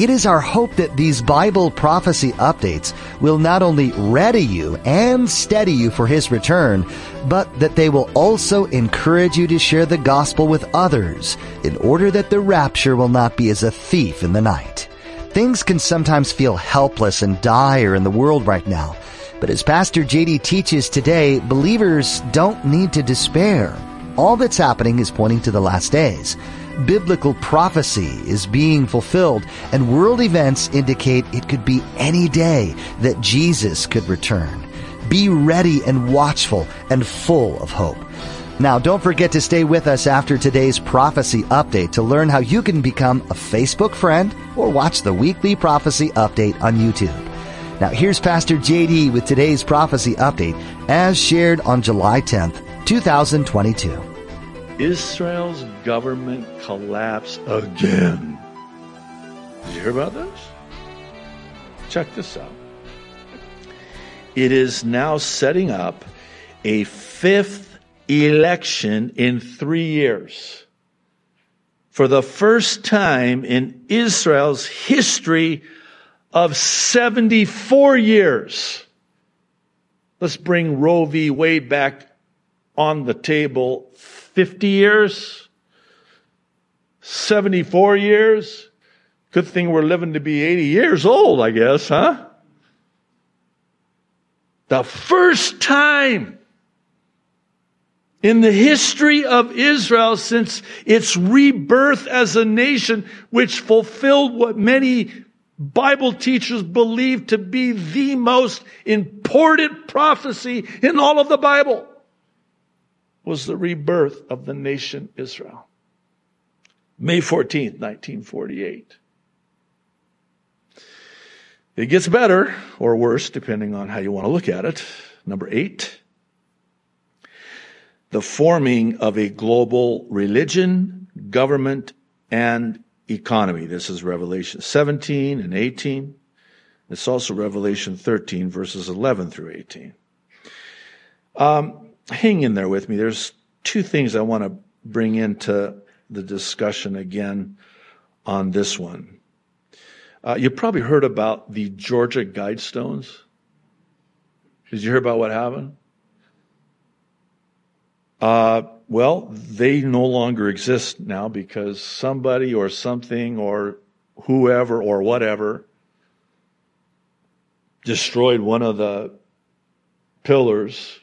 It is our hope that these Bible prophecy updates will not only ready you and steady you for His return, but that they will also encourage you to share the gospel with others in order that the rapture will not be as a thief in the night. Things can sometimes feel helpless and dire in the world right now. But as Pastor JD teaches today, believers don't need to despair. All that's happening is pointing to the last days biblical prophecy is being fulfilled, and world events indicate it could be any day that Jesus could return. Be ready and watchful and full of hope. Now, don't forget to stay with us after today's prophecy update to learn how you can become a Facebook friend or watch the weekly prophecy update on YouTube. Now, here's Pastor JD with today's prophecy update as shared on July 10th, 2022. Israel's government collapse again. Did you hear about this? Check this out. It is now setting up a fifth election in three years. For the first time in Israel's history of 74 years. Let's bring Roe v. Wade back on the table 50 years, 74 years. Good thing we're living to be 80 years old, I guess, huh? The first time in the history of Israel since its rebirth as a nation, which fulfilled what many Bible teachers believe to be the most important prophecy in all of the Bible was the rebirth of the nation Israel. May 14th, 1948. It gets better or worse, depending on how you want to look at it. Number eight, the forming of a global religion, government, and economy. This is Revelation 17 and 18. It's also Revelation 13, verses 11 through 18. Um, hang in there with me. There's two things I want to bring into the discussion again on this one. Uh, you probably heard about the Georgia Guidestones. Did you hear about what happened? Uh, well, they no longer exist now because somebody or something or whoever or whatever destroyed one of the pillars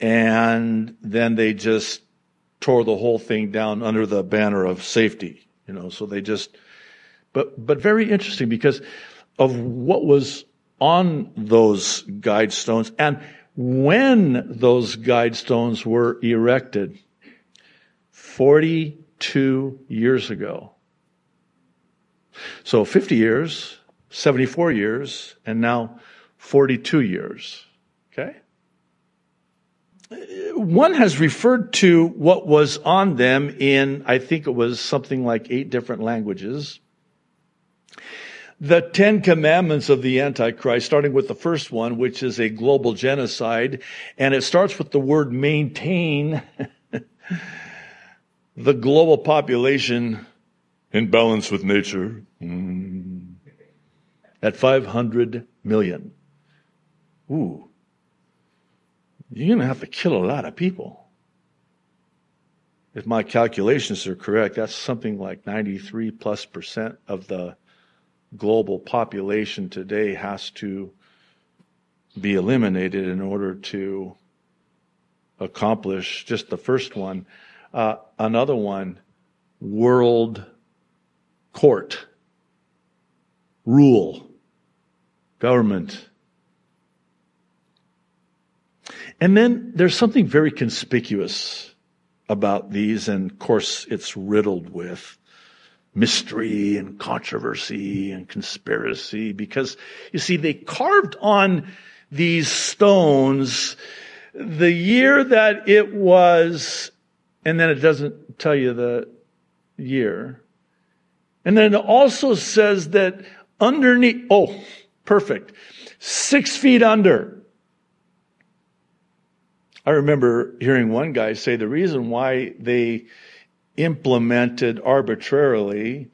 and then they just tore the whole thing down under the banner of safety, you know, so they just, but, but very interesting because of what was on those guide stones and when those guide stones were erected 42 years ago. So 50 years, 74 years, and now 42 years. Okay? One has referred to what was on them in, I think it was something like eight different languages. The Ten Commandments of the Antichrist, starting with the first one, which is a global genocide, and it starts with the word maintain the global population in balance with nature mm. at 500 million. Ooh you're going to have to kill a lot of people. If my calculations are correct, that's something like 93 plus percent of the global population today has to be eliminated in order to accomplish just the first one. Uh, another one, world court, rule, government, And then there's something very conspicuous about these, and of course it's riddled with mystery and controversy and conspiracy because you see, they carved on these stones the year that it was, and then it doesn't tell you the year. And then it also says that underneath, oh, perfect, six feet under. I remember hearing one guy say the reason why they implemented arbitrarily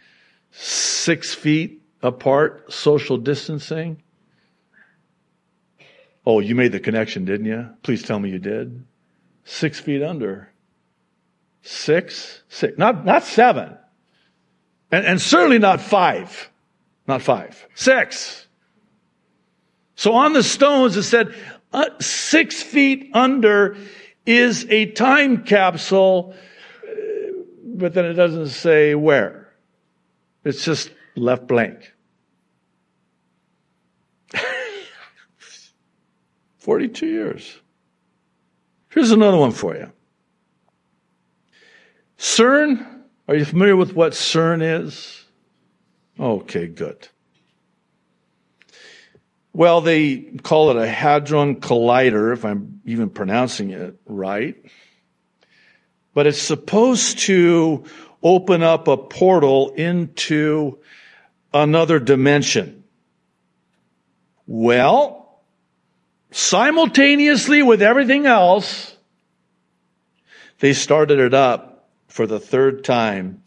six feet apart social distancing. Oh, you made the connection, didn't you? Please tell me you did. Six feet under. Six, six, not, not seven. And, and certainly not five. Not five. Six. So on the stones it said, Uh, six feet under is a time capsule uh, but then it doesn't say where. It's just left blank. 42 years. Here's another one for you. CERN. Are you familiar with what CERN is? Okay, good. Well, they call it a Hadron Collider, if I'm even pronouncing it right but it's supposed to open up a portal into another dimension. Well, simultaneously with everything else, they started it up for the third time.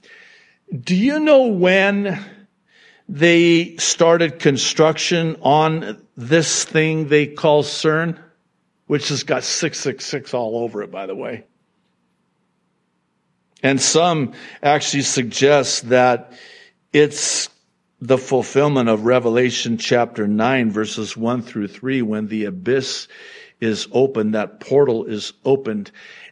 Do you know when they started construction on this thing they call CERN? Which has got 666 all over it, by the way. And some actually suggest that it's the fulfillment of Revelation chapter 9 verses 1 through 3 when the abyss is opened, that portal is opened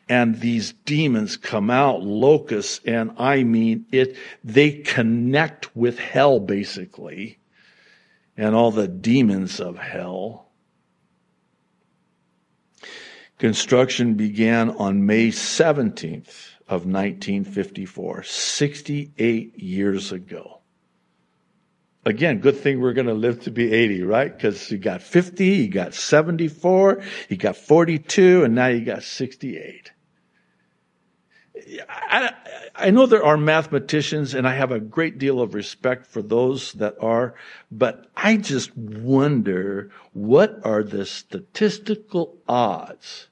and these demons come out, locusts, and I mean it, they connect with hell basically and all the demons of hell. Construction began on May 17th of 1954, 68 years ago. Again, good thing we're going to live to be 80, right? Because you got 50, you got 74, you got 42, and now you got 68. I, I, know there are mathematicians, and I have a great deal of respect for those that are, but I just wonder what are the statistical odds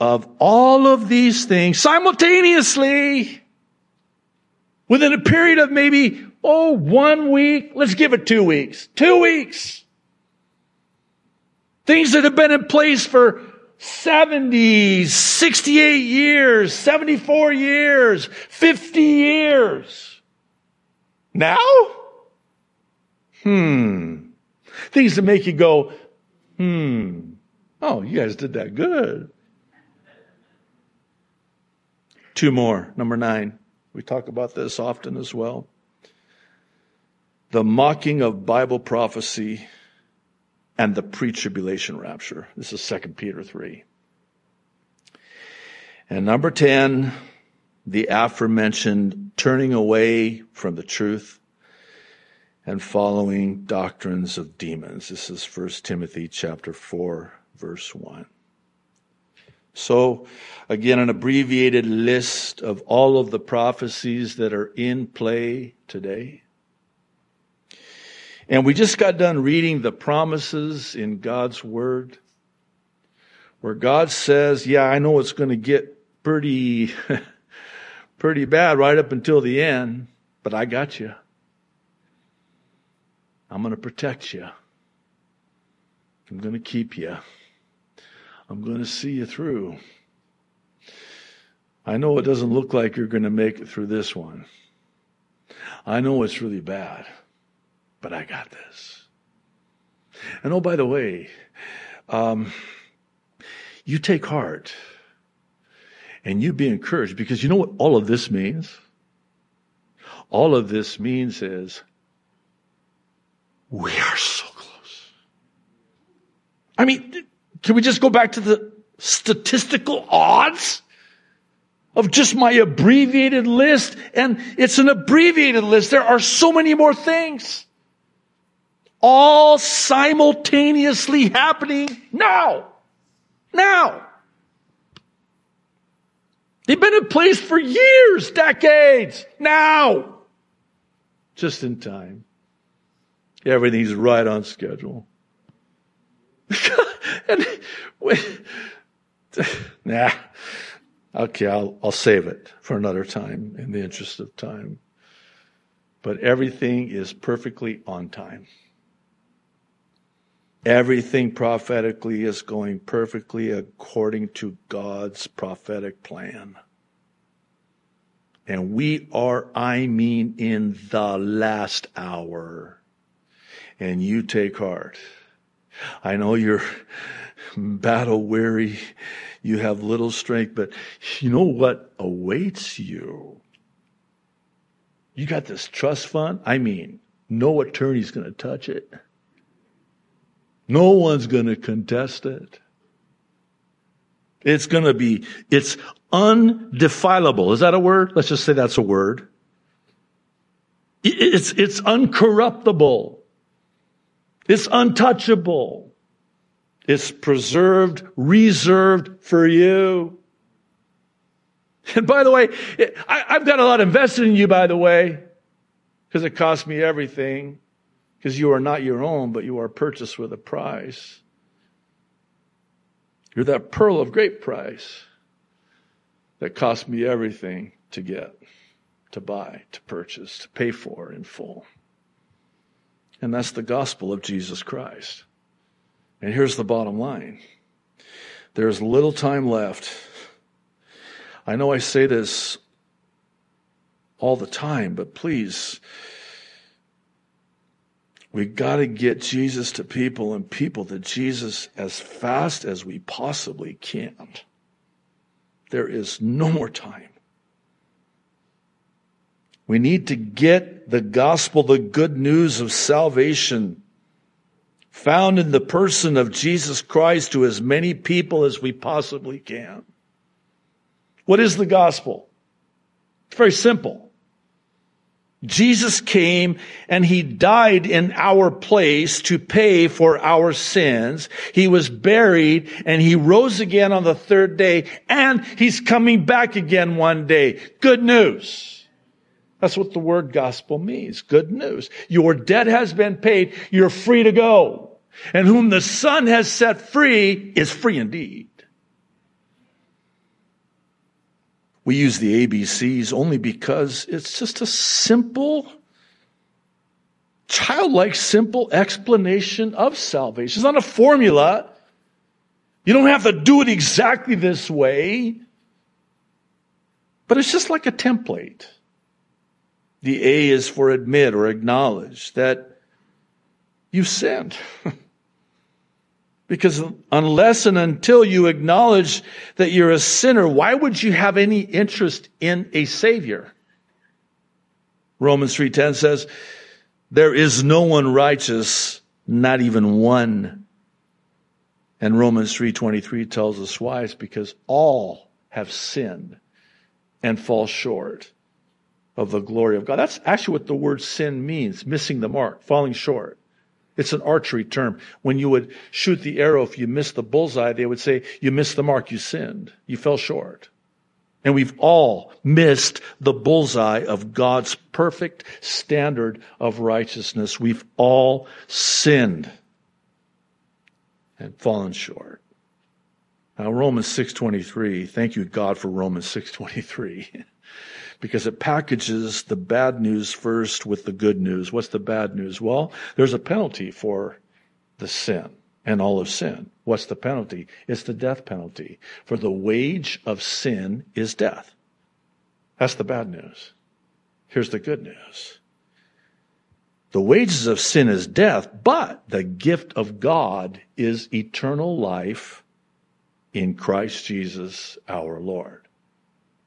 of all of these things simultaneously within a period of maybe, oh, one week. Let's give it two weeks. Two weeks. Things that have been in place for 70, 68 years, 74 years, 50 years. Now? Hmm. Things that make you go, hmm. Oh, you guys did that good. Two more. Number nine. We talk about this often as well. The mocking of Bible prophecy and the pre-tribulation rapture. This is 2 Peter 3. And number 10, the aforementioned turning away from the truth and following doctrines of demons. This is 1 Timothy chapter 4 verse 1. So, again, an abbreviated list of all of the prophecies that are in play today. And we just got done reading the promises in God's Word, where God says, Yeah, I know it's going to get pretty, pretty bad right up until the end, but I got you. I'm going to protect you. I'm going to keep you. I'm going to see you through. I know it doesn't look like you're going to make it through this one. I know it's really bad, but I got this. And oh, by the way, um, you take heart and you be encouraged because you know what all of this means? All of this means is we are so close. I mean, can we just go back to the statistical odds? of just my abbreviated list. And it's an abbreviated list. There are so many more things. All simultaneously happening now. Now. They've been in place for years, decades. Now. Just in time. Everything's right on schedule. and, nah. Okay, I'll, I'll save it for another time in the interest of time. But everything is perfectly on time. Everything prophetically is going perfectly according to God's prophetic plan. And we are, I mean, in the last hour. And you take heart. I know you're battle weary. You have little strength, but you know what awaits you? You got this trust fund. I mean, no attorney's going to touch it. No one's going to contest it. It's going to be, it's undefilable. Is that a word? Let's just say that's a word. It's, it's uncorruptible. It's untouchable. It's preserved, reserved for you. And by the way, I, have got a lot invested in you, by the way, because it cost me everything because you are not your own, but you are purchased with a price. You're that pearl of great price that cost me everything to get, to buy, to purchase, to pay for in full. And that's the gospel of Jesus Christ. And here's the bottom line there's little time left. I know I say this all the time, but please we got to get Jesus to people and people to Jesus as fast as we possibly can. There is no more time. We need to get the gospel, the good news of salvation found in the person of Jesus Christ to as many people as we possibly can. What is the gospel? It's very simple. Jesus came and he died in our place to pay for our sins. He was buried and he rose again on the third day and he's coming back again one day. Good news. That's what the word gospel means. Good news. Your debt has been paid. You're free to go. And whom the Son has set free is free indeed. We use the ABCs only because it's just a simple, childlike, simple explanation of salvation. It's not a formula. You don't have to do it exactly this way, but it's just like a template. The A is for admit or acknowledge that you sinned. Because unless and until you acknowledge that you're a sinner, why would you have any interest in a savior? Romans 3:10 says, "There is no one righteous, not even one." And Romans 3:23 tells us why it's because all have sinned and fall short of the glory of God. That's actually what the word sin means, missing the mark, falling short. It's an archery term. When you would shoot the arrow, if you missed the bullseye, they would say, you missed the mark, you sinned. You fell short. And we've all missed the bullseye of God's perfect standard of righteousness. We've all sinned and fallen short. Now Romans 6:23, thank you God for Romans 6:23. because it packages the bad news first with the good news. What's the bad news? Well, there's a penalty for the sin and all of sin. What's the penalty? It's the death penalty. For the wage of sin is death. That's the bad news. Here's the good news. The wages of sin is death, but the gift of God is eternal life in Christ Jesus our Lord.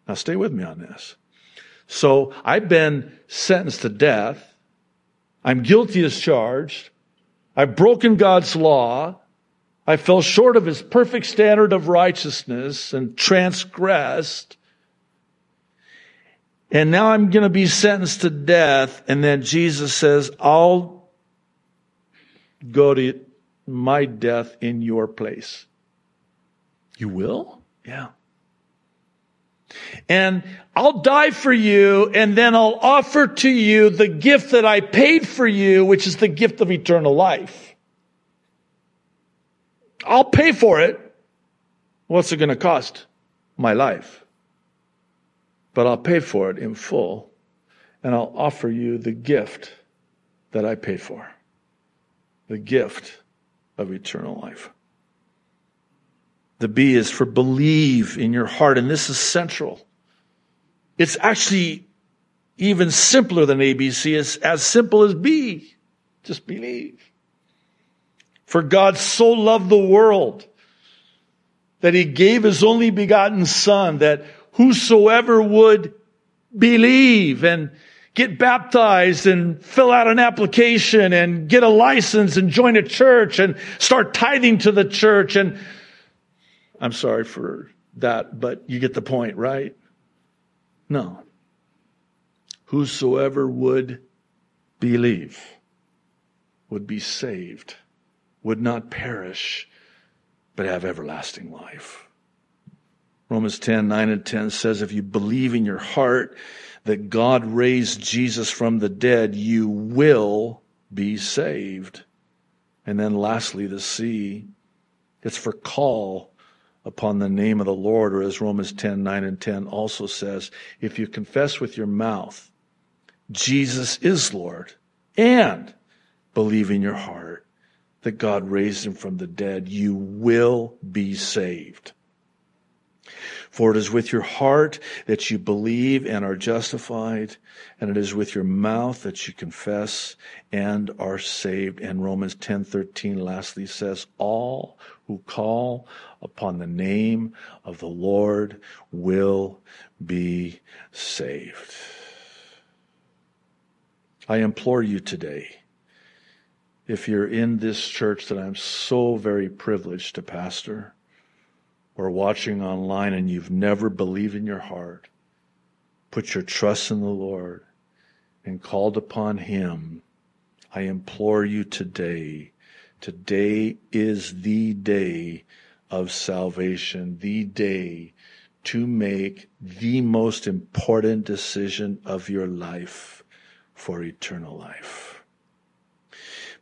Now stay with me on this. So I've been sentenced to death. I'm guilty as charged. I've broken God's law. I fell short of his perfect standard of righteousness and transgressed. And now I'm going to be sentenced to death. And then Jesus says, I'll go to my death in your place. You will? Yeah. And I'll die for you, and then I'll offer to you the gift that I paid for you, which is the gift of eternal life. I'll pay for it. What's it going to cost? My life. But I'll pay for it in full, and I'll offer you the gift that I paid for the gift of eternal life. The B is for believe in your heart, and this is central. It's actually even simpler than ABC. It's as simple as B. Just believe. For God so loved the world that he gave his only begotten son that whosoever would believe and get baptized and fill out an application and get a license and join a church and start tithing to the church and I'm sorry for that, but you get the point, right? No. Whosoever would believe would be saved, would not perish, but have everlasting life. Romans 10, 9 and 10 says, if you believe in your heart that God raised Jesus from the dead, you will be saved. And then lastly, the C, it's for call upon the name of the Lord, or as Romans 10, 9 and 10 also says, if you confess with your mouth, Jesus is Lord, and believe in your heart that God raised him from the dead, you will be saved. For it is with your heart that you believe and are justified, and it is with your mouth that you confess and are saved. And Romans 10:13 lastly says, all who call upon the name of the Lord will be saved. I implore you today, if you're in this church that I'm so very privileged to pastor, or watching online and you've never believed in your heart, put your trust in the Lord and called upon Him, I implore you today. Today is the day of salvation, the day to make the most important decision of your life for eternal life.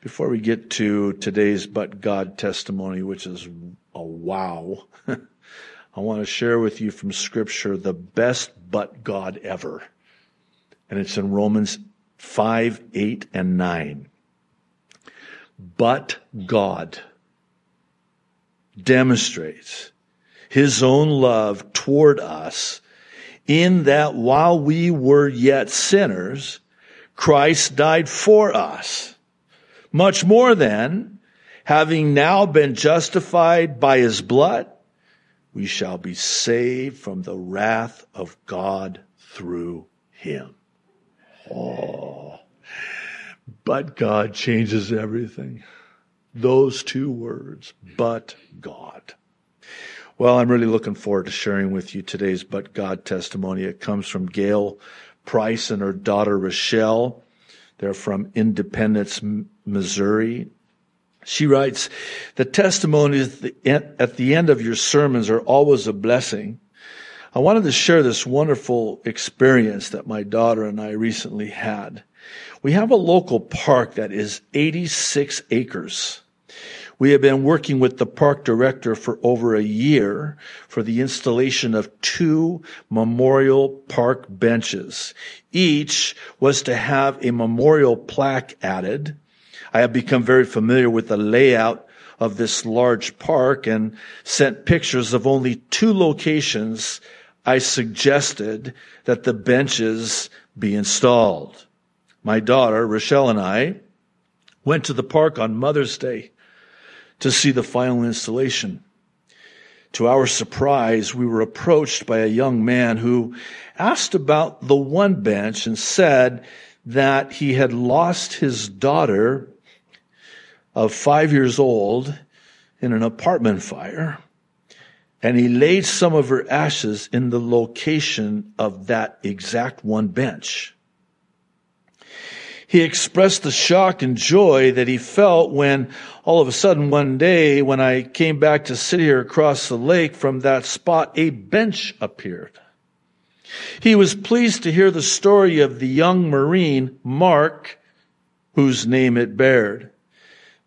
Before we get to today's but God testimony, which is a wow, I want to share with you from scripture the best but God ever. And it's in Romans 5, 8, and 9. But God demonstrates his own love toward us in that while we were yet sinners, Christ died for us. Much more than, having now been justified by his blood, we shall be saved from the wrath of God through him. Oh, but God changes everything. Those two words, but God. Well, I'm really looking forward to sharing with you today's but God testimony. It comes from Gail Price and her daughter Rochelle. They're from Independence, Missouri. She writes, the testimonies at the end of your sermons are always a blessing. I wanted to share this wonderful experience that my daughter and I recently had. We have a local park that is 86 acres. We have been working with the park director for over a year for the installation of two memorial park benches. Each was to have a memorial plaque added. I have become very familiar with the layout of this large park and sent pictures of only two locations I suggested that the benches be installed. My daughter, Rochelle, and I went to the park on Mother's Day to see the final installation. To our surprise, we were approached by a young man who asked about the one bench and said that he had lost his daughter of five years old in an apartment fire and he laid some of her ashes in the location of that exact one bench. He expressed the shock and joy that he felt when all of a sudden one day when I came back to sit here across the lake from that spot, a bench appeared. He was pleased to hear the story of the young Marine, Mark, whose name it bared.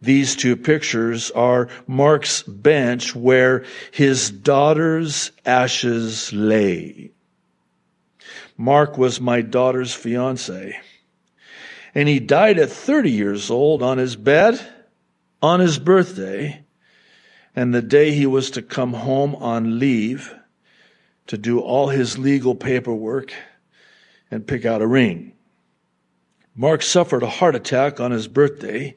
These two pictures are Mark's bench where his daughter's ashes lay. Mark was my daughter's fiance. And he died at 30 years old on his bed on his birthday and the day he was to come home on leave to do all his legal paperwork and pick out a ring. Mark suffered a heart attack on his birthday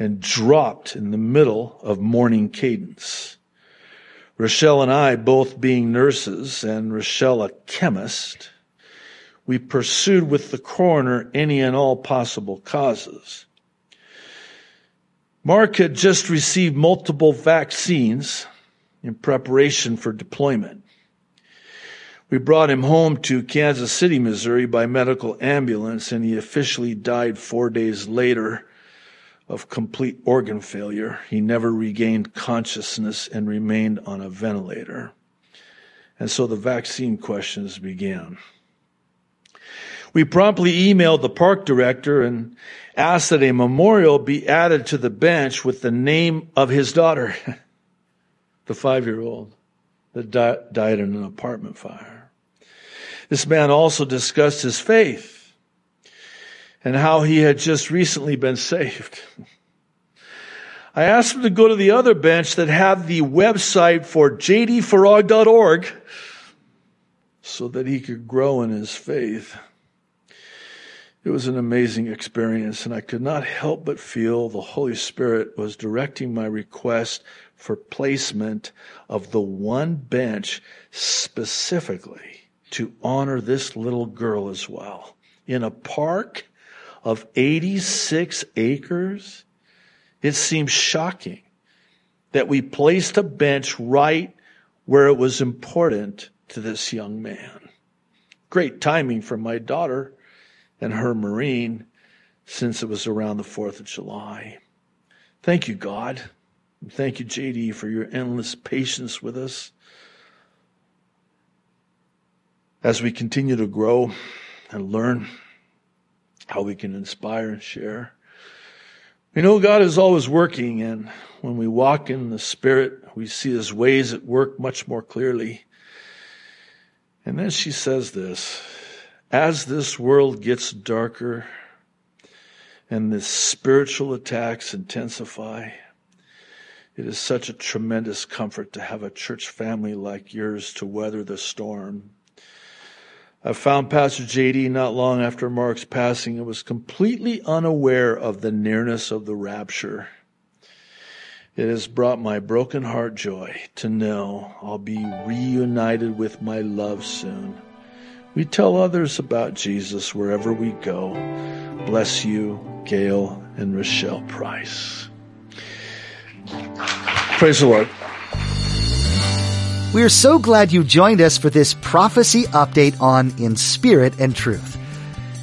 and dropped in the middle of morning cadence. Rochelle and I, both being nurses and Rochelle a chemist, we pursued with the coroner any and all possible causes. Mark had just received multiple vaccines in preparation for deployment. We brought him home to Kansas City, Missouri by medical ambulance, and he officially died four days later of complete organ failure. He never regained consciousness and remained on a ventilator. And so the vaccine questions began. We promptly emailed the park director and asked that a memorial be added to the bench with the name of his daughter, the five year old that died in an apartment fire. This man also discussed his faith and how he had just recently been saved. I asked him to go to the other bench that had the website for jdfarag.org so that he could grow in his faith. It was an amazing experience, and I could not help but feel the Holy Spirit was directing my request for placement of the one bench specifically to honor this little girl as well. In a park of 86 acres, it seems shocking that we placed a bench right where it was important to this young man. Great timing for my daughter and her Marine since it was around the 4th of July. Thank you, God. thank you, JD, for your endless patience with us as we continue to grow and learn how we can inspire and share. We know God is always working, and when we walk in the Spirit, we see His ways at work much more clearly. And then she says this as this world gets darker and the spiritual attacks intensify, it is such a tremendous comfort to have a church family like yours to weather the storm I found Pastor JD not long after Mark's passing and was completely unaware of the nearness of the rapture. It has brought my broken heart joy to know I'll be reunited with my love soon. We tell others about Jesus wherever we go. Bless you, Gail and Rochelle Price. Praise the Lord. We are so glad you joined us for this prophecy update on In Spirit and Truth.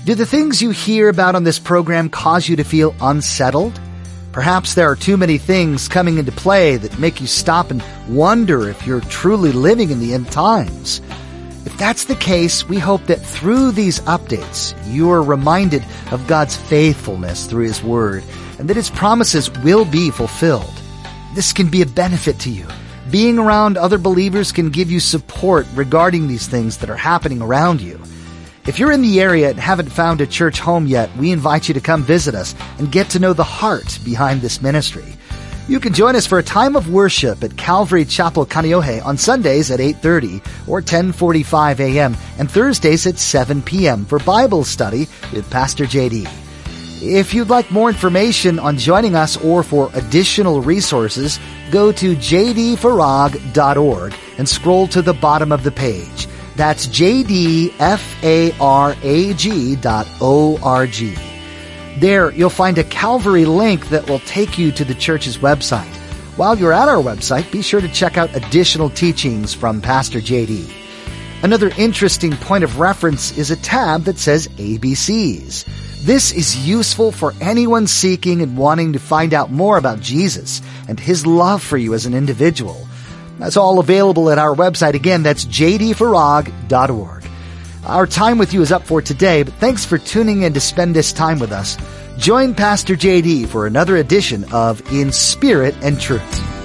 Do the things you hear about on this program cause you to feel unsettled? Perhaps there are too many things coming into play that make you stop and wonder if you're truly living in the end times. If that's the case, we hope that through these updates, you are reminded of God's faithfulness through His Word and that His promises will be fulfilled. This can be a benefit to you being around other believers can give you support regarding these things that are happening around you. If you're in the area and haven't found a church home yet, we invite you to come visit us and get to know the heart behind this ministry. You can join us for a time of worship at Calvary Chapel Kaneohe on Sundays at 8:30 or 10:45 a.m. and Thursdays at 7 p.m. for Bible study with Pastor JD. If you'd like more information on joining us or for additional resources, go to jdfarag.org and scroll to the bottom of the page. That's jdfarag.org. There, you'll find a Calvary link that will take you to the church's website. While you're at our website, be sure to check out additional teachings from Pastor JD. Another interesting point of reference is a tab that says ABCs. This is useful for anyone seeking and wanting to find out more about Jesus and his love for you as an individual. That's all available at our website. Again, that's jdfarag.org. Our time with you is up for today, but thanks for tuning in to spend this time with us. Join Pastor JD for another edition of In Spirit and Truth.